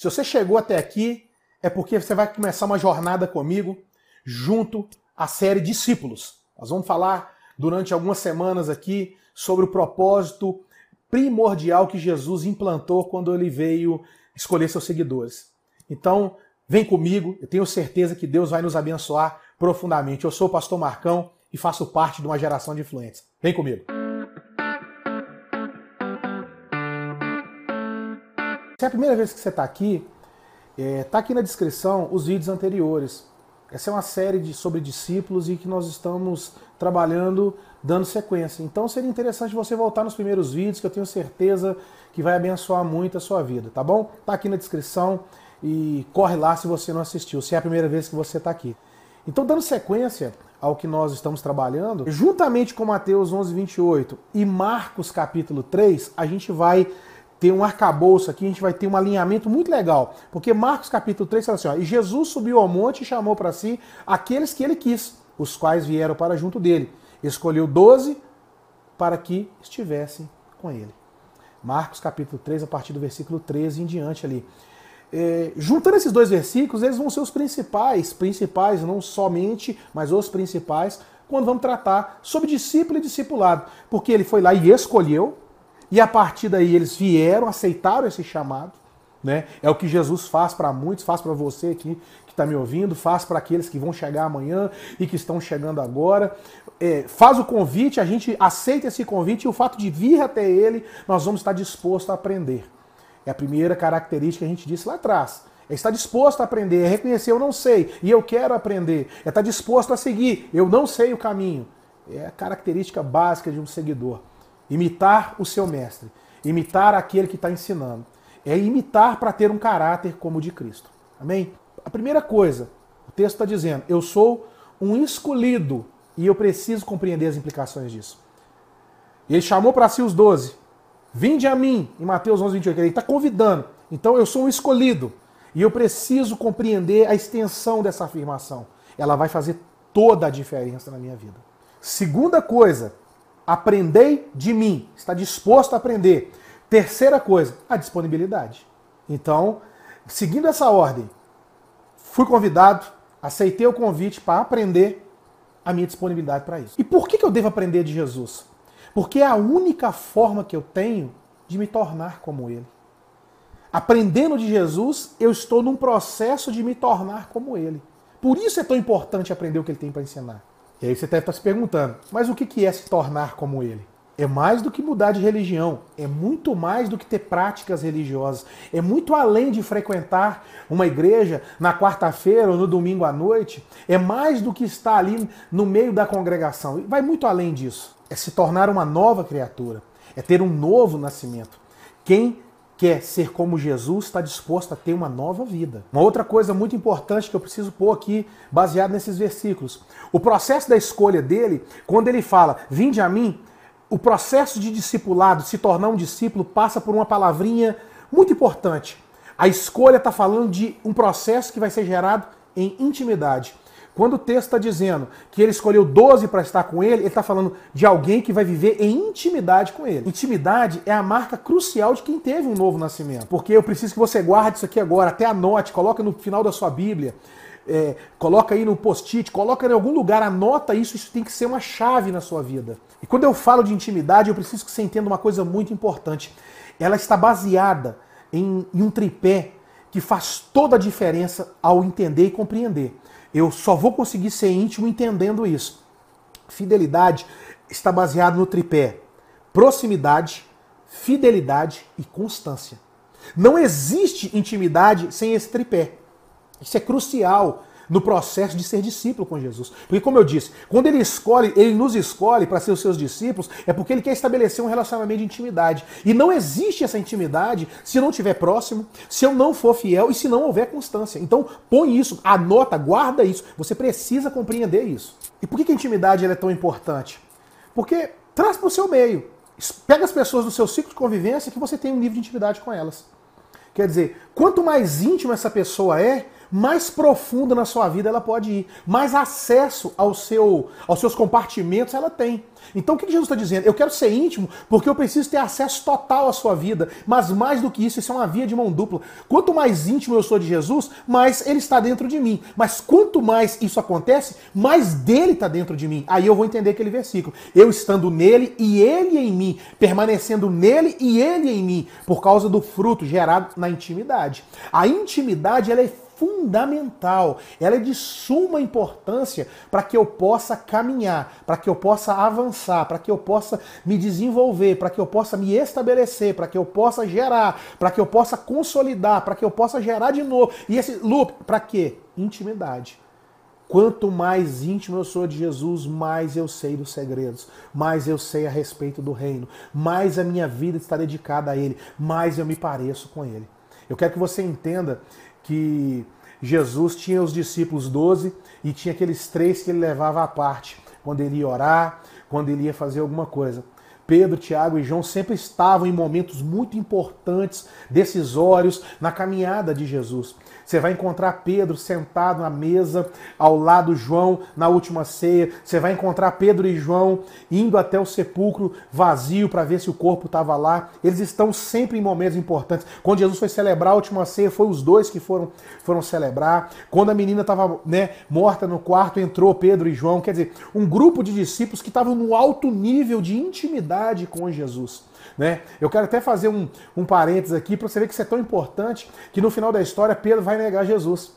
Se você chegou até aqui, é porque você vai começar uma jornada comigo junto à série Discípulos. Nós vamos falar durante algumas semanas aqui sobre o propósito primordial que Jesus implantou quando ele veio escolher seus seguidores. Então, vem comigo, eu tenho certeza que Deus vai nos abençoar profundamente. Eu sou o pastor Marcão e faço parte de uma geração de influentes. Vem comigo. Se é a primeira vez que você está aqui, está é, aqui na descrição os vídeos anteriores. Essa é uma série de, sobre discípulos e que nós estamos trabalhando, dando sequência. Então seria interessante você voltar nos primeiros vídeos, que eu tenho certeza que vai abençoar muito a sua vida, tá bom? Tá aqui na descrição e corre lá se você não assistiu, se é a primeira vez que você está aqui. Então, dando sequência ao que nós estamos trabalhando, juntamente com Mateus 11, 28 e Marcos capítulo 3, a gente vai ter um arcabouço aqui, a gente vai ter um alinhamento muito legal. Porque Marcos capítulo 3 fala assim: ó, e Jesus subiu ao monte e chamou para si aqueles que ele quis, os quais vieram para junto dele. Escolheu doze para que estivessem com ele. Marcos capítulo 3, a partir do versículo 13 em diante ali. É, juntando esses dois versículos, eles vão ser os principais, principais, não somente, mas os principais, quando vamos tratar sobre discípulo e discipulado. Porque ele foi lá e escolheu, e a partir daí eles vieram, aceitaram esse chamado. Né? É o que Jesus faz para muitos, faz para você aqui que está me ouvindo, faz para aqueles que vão chegar amanhã e que estão chegando agora. É, faz o convite, a gente aceita esse convite e o fato de vir até ele, nós vamos estar dispostos a aprender. É a primeira característica que a gente disse lá atrás. É estar disposto a aprender, é reconhecer eu não sei e eu quero aprender. É estar disposto a seguir, eu não sei o caminho. É a característica básica de um seguidor. Imitar o seu mestre, imitar aquele que está ensinando. É imitar para ter um caráter como o de Cristo. Amém? A primeira coisa, o texto está dizendo: eu sou um escolhido e eu preciso compreender as implicações disso. Ele chamou para si os doze. Vinde a mim, em Mateus 11, 28. Ele está convidando. Então eu sou um escolhido. E eu preciso compreender a extensão dessa afirmação. Ela vai fazer toda a diferença na minha vida. Segunda coisa, aprendei de mim. Está disposto a aprender. Terceira coisa, a disponibilidade. Então, seguindo essa ordem, fui convidado, aceitei o convite para aprender a minha disponibilidade para isso. E por que eu devo aprender de Jesus? Porque é a única forma que eu tenho de me tornar como Ele. Aprendendo de Jesus, eu estou num processo de me tornar como Ele. Por isso é tão importante aprender o que Ele tem para ensinar. E aí você deve estar se perguntando, mas o que é se tornar como ele? É mais do que mudar de religião, é muito mais do que ter práticas religiosas, é muito além de frequentar uma igreja na quarta-feira ou no domingo à noite, é mais do que estar ali no meio da congregação, vai muito além disso. É se tornar uma nova criatura, é ter um novo nascimento. Quem quer ser como Jesus, está disposto a ter uma nova vida. Uma outra coisa muito importante que eu preciso pôr aqui, baseado nesses versículos. O processo da escolha dele, quando ele fala, vinde a mim, o processo de discipulado, se tornar um discípulo, passa por uma palavrinha muito importante. A escolha está falando de um processo que vai ser gerado em intimidade. Quando o texto está dizendo que ele escolheu 12 para estar com ele, ele está falando de alguém que vai viver em intimidade com ele. Intimidade é a marca crucial de quem teve um novo nascimento. Porque eu preciso que você guarde isso aqui agora, até anote, coloca no final da sua Bíblia. É, coloca aí no post-it, coloca em algum lugar, anota isso, isso tem que ser uma chave na sua vida. E quando eu falo de intimidade, eu preciso que você entenda uma coisa muito importante. Ela está baseada em, em um tripé que faz toda a diferença ao entender e compreender. Eu só vou conseguir ser íntimo entendendo isso. Fidelidade está baseado no tripé: proximidade, fidelidade e constância. Não existe intimidade sem esse tripé. Isso é crucial no processo de ser discípulo com Jesus. Porque, como eu disse, quando ele escolhe, ele nos escolhe para ser os seus discípulos, é porque ele quer estabelecer um relacionamento de intimidade. E não existe essa intimidade se não estiver próximo, se eu não for fiel e se não houver constância. Então, põe isso, anota, guarda isso. Você precisa compreender isso. E por que a intimidade é tão importante? Porque traz para o seu meio. Pega as pessoas do seu ciclo de convivência que você tem um nível de intimidade com elas. Quer dizer, quanto mais íntimo essa pessoa é, mais profunda na sua vida ela pode ir, mais acesso ao seu, aos seus compartimentos ela tem. Então o que Jesus está dizendo? Eu quero ser íntimo porque eu preciso ter acesso total à sua vida. Mas mais do que isso, isso é uma via de mão dupla. Quanto mais íntimo eu sou de Jesus, mais ele está dentro de mim. Mas quanto mais isso acontece, mais dele está dentro de mim. Aí eu vou entender aquele versículo. Eu estando nele e ele em mim, permanecendo nele e ele em mim, por causa do fruto gerado na intimidade. A intimidade ela é fundamental, ela é de suma importância para que eu possa caminhar, para que eu possa avançar, para que eu possa me desenvolver, para que eu possa me estabelecer, para que eu possa gerar, para que eu possa consolidar, para que eu possa gerar de novo. E esse loop, para quê? Intimidade. Quanto mais íntimo eu sou de Jesus, mais eu sei dos segredos, mais eu sei a respeito do reino, mais a minha vida está dedicada a Ele, mais eu me pareço com Ele. Eu quero que você entenda que Jesus tinha os discípulos doze e tinha aqueles três que ele levava à parte, quando ele ia orar, quando ele ia fazer alguma coisa. Pedro, Tiago e João sempre estavam em momentos muito importantes, decisórios na caminhada de Jesus. Você vai encontrar Pedro sentado na mesa ao lado João na última ceia. Você vai encontrar Pedro e João indo até o sepulcro vazio para ver se o corpo estava lá. Eles estão sempre em momentos importantes. Quando Jesus foi celebrar a última ceia, foi os dois que foram, foram celebrar. Quando a menina estava né, morta no quarto, entrou Pedro e João. Quer dizer, um grupo de discípulos que estavam no alto nível de intimidade com Jesus. Né? Eu quero até fazer um, um parênteses aqui para você ver que isso é tão importante que no final da história Pedro vai negar Jesus.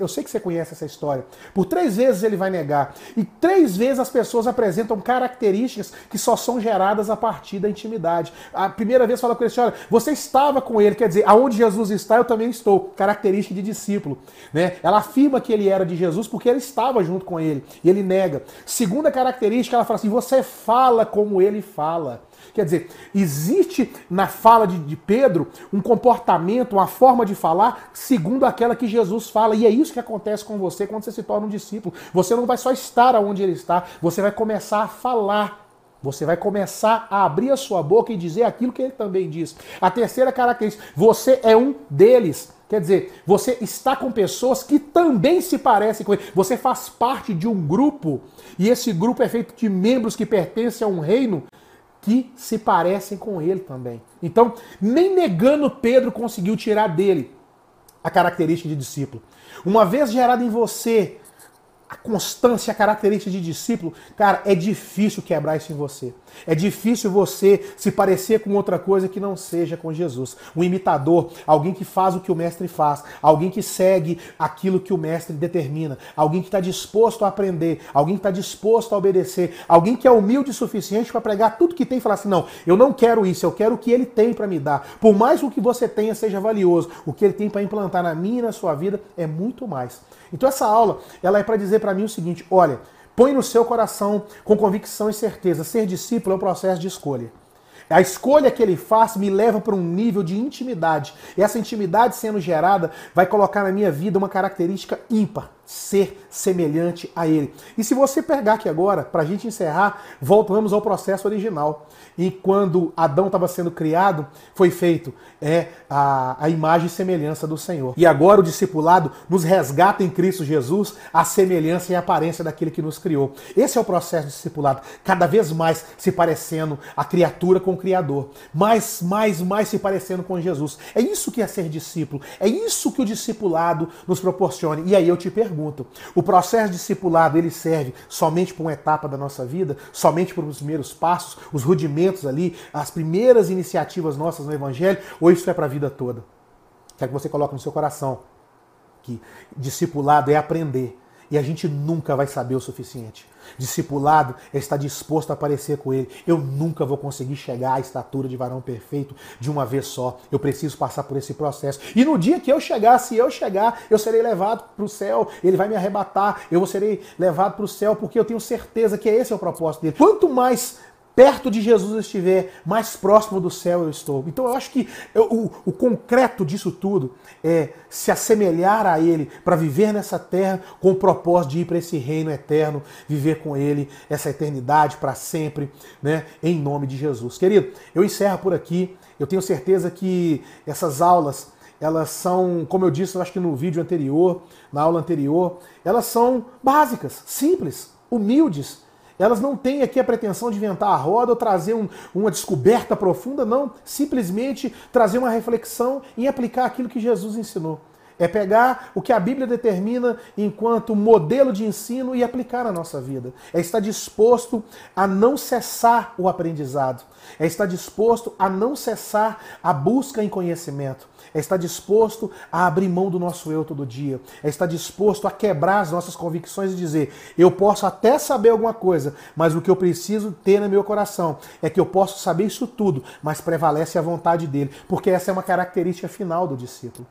Eu sei que você conhece essa história. Por três vezes ele vai negar. E três vezes as pessoas apresentam características que só são geradas a partir da intimidade. A primeira vez fala com ele, olha, você estava com ele, quer dizer, aonde Jesus está, eu também estou. Característica de discípulo. Né? Ela afirma que ele era de Jesus porque ele estava junto com ele. E ele nega. Segunda característica, ela fala assim: você fala como ele fala. Quer dizer, existe na fala de, de, Pedro um comportamento, uma forma de falar segundo aquela que Jesus fala. E é isso que acontece com você quando você se torna um discípulo. Você não vai só estar onde ele está, você vai começar a falar. Você vai começar a abrir a sua boca e dizer aquilo que ele também diz. A terceira característica, você é um deles. Quer dizer, você está com pessoas que também se parecem com ele. Você faz parte de um grupo e esse grupo é feito de membros que pertencem a um reino que se parecem com ele também. Então, nem negando Pedro conseguiu tirar dele a característica de discípulo. Uma vez gerada em você a constância, a característica de discípulo, cara, é difícil quebrar isso em você. É difícil você se parecer com outra coisa que não seja com Jesus. Um imitador, alguém que faz o que o mestre faz, alguém que segue aquilo que o mestre determina, alguém que está disposto a aprender, alguém que está disposto a obedecer, alguém que é humilde o suficiente para pregar tudo que tem e falar assim: não, eu não quero isso, eu quero o que ele tem para me dar. Por mais que o que você tenha seja valioso, o que ele tem para implantar na minha e na sua vida é muito mais. Então essa aula, ela é para dizer para mim o seguinte, olha, põe no seu coração com convicção e certeza, ser discípulo é um processo de escolha. A escolha que ele faz me leva para um nível de intimidade. E essa intimidade sendo gerada vai colocar na minha vida uma característica ímpar ser semelhante a ele. E se você pegar aqui agora, para a gente encerrar, voltamos ao processo original. E quando Adão estava sendo criado, foi feito é a, a imagem e semelhança do Senhor. E agora o discipulado nos resgata em Cristo Jesus a semelhança e a aparência daquele que nos criou. Esse é o processo do discipulado, cada vez mais se parecendo a criatura com o Criador, mais, mais, mais se parecendo com Jesus. É isso que é ser discípulo, é isso que o discipulado nos proporciona. E aí eu te pergunto, pergunto: o processo discipulado ele serve somente para uma etapa da nossa vida, somente para os primeiros passos, os rudimentos ali, as primeiras iniciativas nossas no Evangelho, ou isso é para a vida toda? Quero que você coloque no seu coração que discipulado é aprender e a gente nunca vai saber o suficiente. Discipulado é estar disposto a aparecer com ele. Eu nunca vou conseguir chegar à estatura de varão perfeito de uma vez só. Eu preciso passar por esse processo. E no dia que eu chegar, se eu chegar, eu serei levado para o céu. Ele vai me arrebatar. Eu serei levado para o céu porque eu tenho certeza que esse é o propósito dele. Quanto mais perto de Jesus estiver, mais próximo do céu eu estou. Então eu acho que eu, o, o concreto disso tudo é se assemelhar a Ele para viver nessa terra com o propósito de ir para esse reino eterno, viver com Ele essa eternidade para sempre, né? Em nome de Jesus. Querido, eu encerro por aqui. Eu tenho certeza que essas aulas elas são, como eu disse, eu acho que no vídeo anterior, na aula anterior, elas são básicas, simples, humildes. Elas não têm aqui a pretensão de inventar a roda ou trazer um, uma descoberta profunda, não. Simplesmente trazer uma reflexão e aplicar aquilo que Jesus ensinou. É pegar o que a Bíblia determina enquanto modelo de ensino e aplicar na nossa vida. É estar disposto a não cessar o aprendizado. É estar disposto a não cessar a busca em conhecimento. É estar disposto a abrir mão do nosso eu todo dia. É estar disposto a quebrar as nossas convicções e dizer: eu posso até saber alguma coisa, mas o que eu preciso ter no meu coração é que eu posso saber isso tudo, mas prevalece a vontade dele, porque essa é uma característica final do discípulo.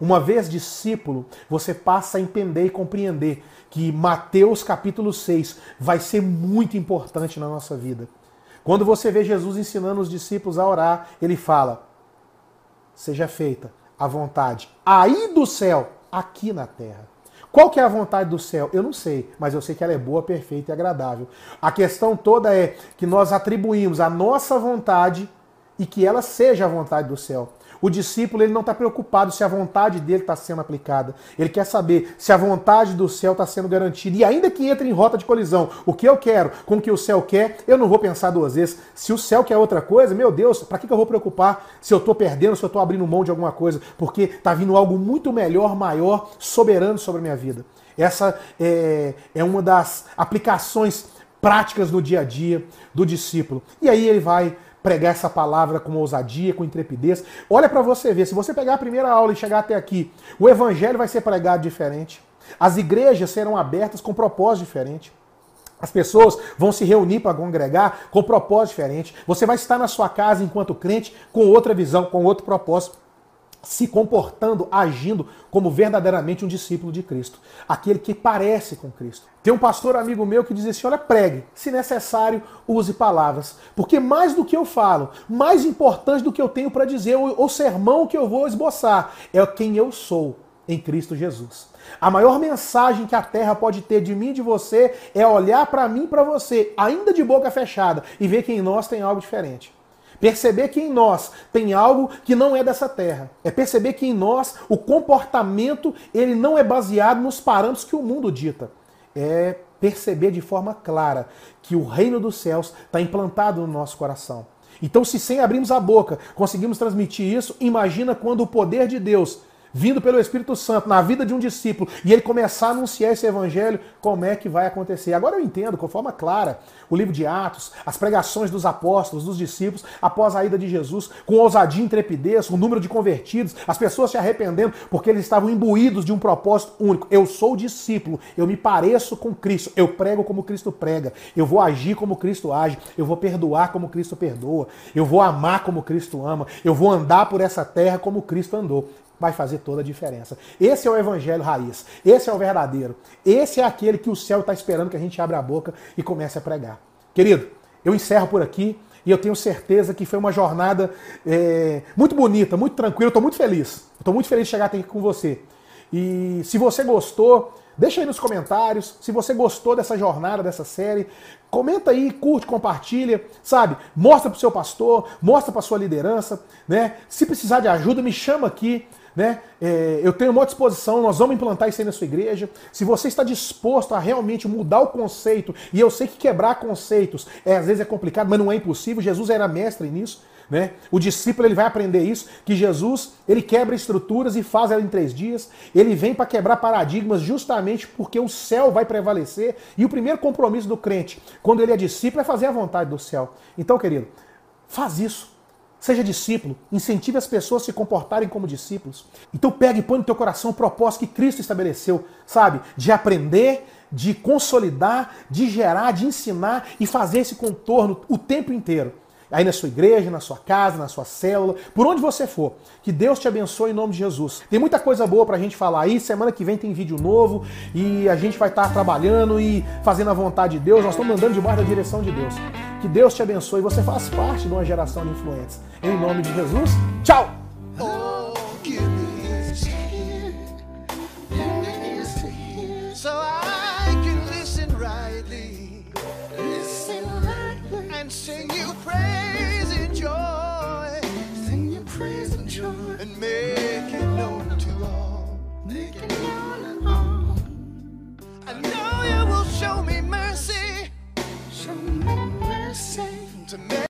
Uma vez discípulo, você passa a entender e compreender que Mateus capítulo 6 vai ser muito importante na nossa vida. Quando você vê Jesus ensinando os discípulos a orar, ele fala: Seja feita a vontade aí do céu, aqui na terra. Qual que é a vontade do céu? Eu não sei, mas eu sei que ela é boa, perfeita e agradável. A questão toda é que nós atribuímos a nossa vontade e que ela seja a vontade do céu. O discípulo ele não está preocupado se a vontade dele está sendo aplicada. Ele quer saber se a vontade do céu está sendo garantida. E ainda que entre em rota de colisão, o que eu quero com o que o céu quer, eu não vou pensar duas vezes. Se o céu quer outra coisa, meu Deus, para que, que eu vou preocupar se eu estou perdendo, se eu estou abrindo mão de alguma coisa? Porque está vindo algo muito melhor, maior, soberano sobre a minha vida. Essa é, é uma das aplicações práticas no dia a dia do discípulo. E aí ele vai pregar essa palavra com ousadia, com intrepidez. Olha para você ver, se você pegar a primeira aula e chegar até aqui, o evangelho vai ser pregado diferente. As igrejas serão abertas com propósito diferente. As pessoas vão se reunir para congregar com propósito diferente. Você vai estar na sua casa enquanto crente com outra visão, com outro propósito se comportando, agindo como verdadeiramente um discípulo de Cristo, aquele que parece com Cristo. Tem um pastor amigo meu que diz assim: olha, pregue, se necessário, use palavras, porque mais do que eu falo, mais importante do que eu tenho para dizer, o, o sermão que eu vou esboçar, é quem eu sou em Cristo Jesus. A maior mensagem que a terra pode ter de mim e de você é olhar para mim e para você, ainda de boca fechada, e ver que em nós tem algo diferente. Perceber que em nós tem algo que não é dessa terra. É perceber que em nós o comportamento ele não é baseado nos parâmetros que o mundo dita. É perceber de forma clara que o reino dos céus está implantado no nosso coração. Então, se sem abrirmos a boca conseguimos transmitir isso, imagina quando o poder de Deus vindo pelo Espírito Santo na vida de um discípulo e ele começar a anunciar esse evangelho, como é que vai acontecer? Agora eu entendo, com forma clara, o livro de Atos, as pregações dos apóstolos, dos discípulos, após a ida de Jesus, com ousadia e intrepidez, o número de convertidos, as pessoas se arrependendo porque eles estavam imbuídos de um propósito único. Eu sou discípulo, eu me pareço com Cristo, eu prego como Cristo prega, eu vou agir como Cristo age, eu vou perdoar como Cristo perdoa, eu vou amar como Cristo ama, eu vou andar por essa terra como Cristo andou vai fazer toda a diferença. Esse é o evangelho raiz. Esse é o verdadeiro. Esse é aquele que o céu está esperando que a gente abra a boca e comece a pregar. Querido, eu encerro por aqui e eu tenho certeza que foi uma jornada é, muito bonita, muito tranquila. Estou muito feliz. Estou muito feliz de chegar aqui com você. E se você gostou, deixa aí nos comentários. Se você gostou dessa jornada, dessa série, comenta aí, curte, compartilha, sabe? Mostra para o seu pastor, mostra para sua liderança, né? Se precisar de ajuda, me chama aqui. Né? É, eu tenho uma disposição, nós vamos implantar isso aí na sua igreja. Se você está disposto a realmente mudar o conceito, e eu sei que quebrar conceitos é, às vezes é complicado, mas não é impossível, Jesus era mestre nisso. Né? O discípulo ele vai aprender isso, que Jesus ele quebra estruturas e faz ela em três dias. Ele vem para quebrar paradigmas justamente porque o céu vai prevalecer. E o primeiro compromisso do crente, quando ele é discípulo, é fazer a vontade do céu. Então, querido, faz isso. Seja discípulo, incentive as pessoas a se comportarem como discípulos. Então pega e põe no teu coração o propósito que Cristo estabeleceu, sabe? De aprender, de consolidar, de gerar, de ensinar e fazer esse contorno o tempo inteiro aí na sua igreja, na sua casa, na sua célula, por onde você for. Que Deus te abençoe em nome de Jesus. Tem muita coisa boa pra gente falar aí. Semana que vem tem vídeo novo e a gente vai estar trabalhando e fazendo a vontade de Deus. Nós estamos andando debaixo da direção de Deus. Que Deus te abençoe. Você faz parte de uma geração de influentes. Em nome de Jesus. Tchau! sing you praise to make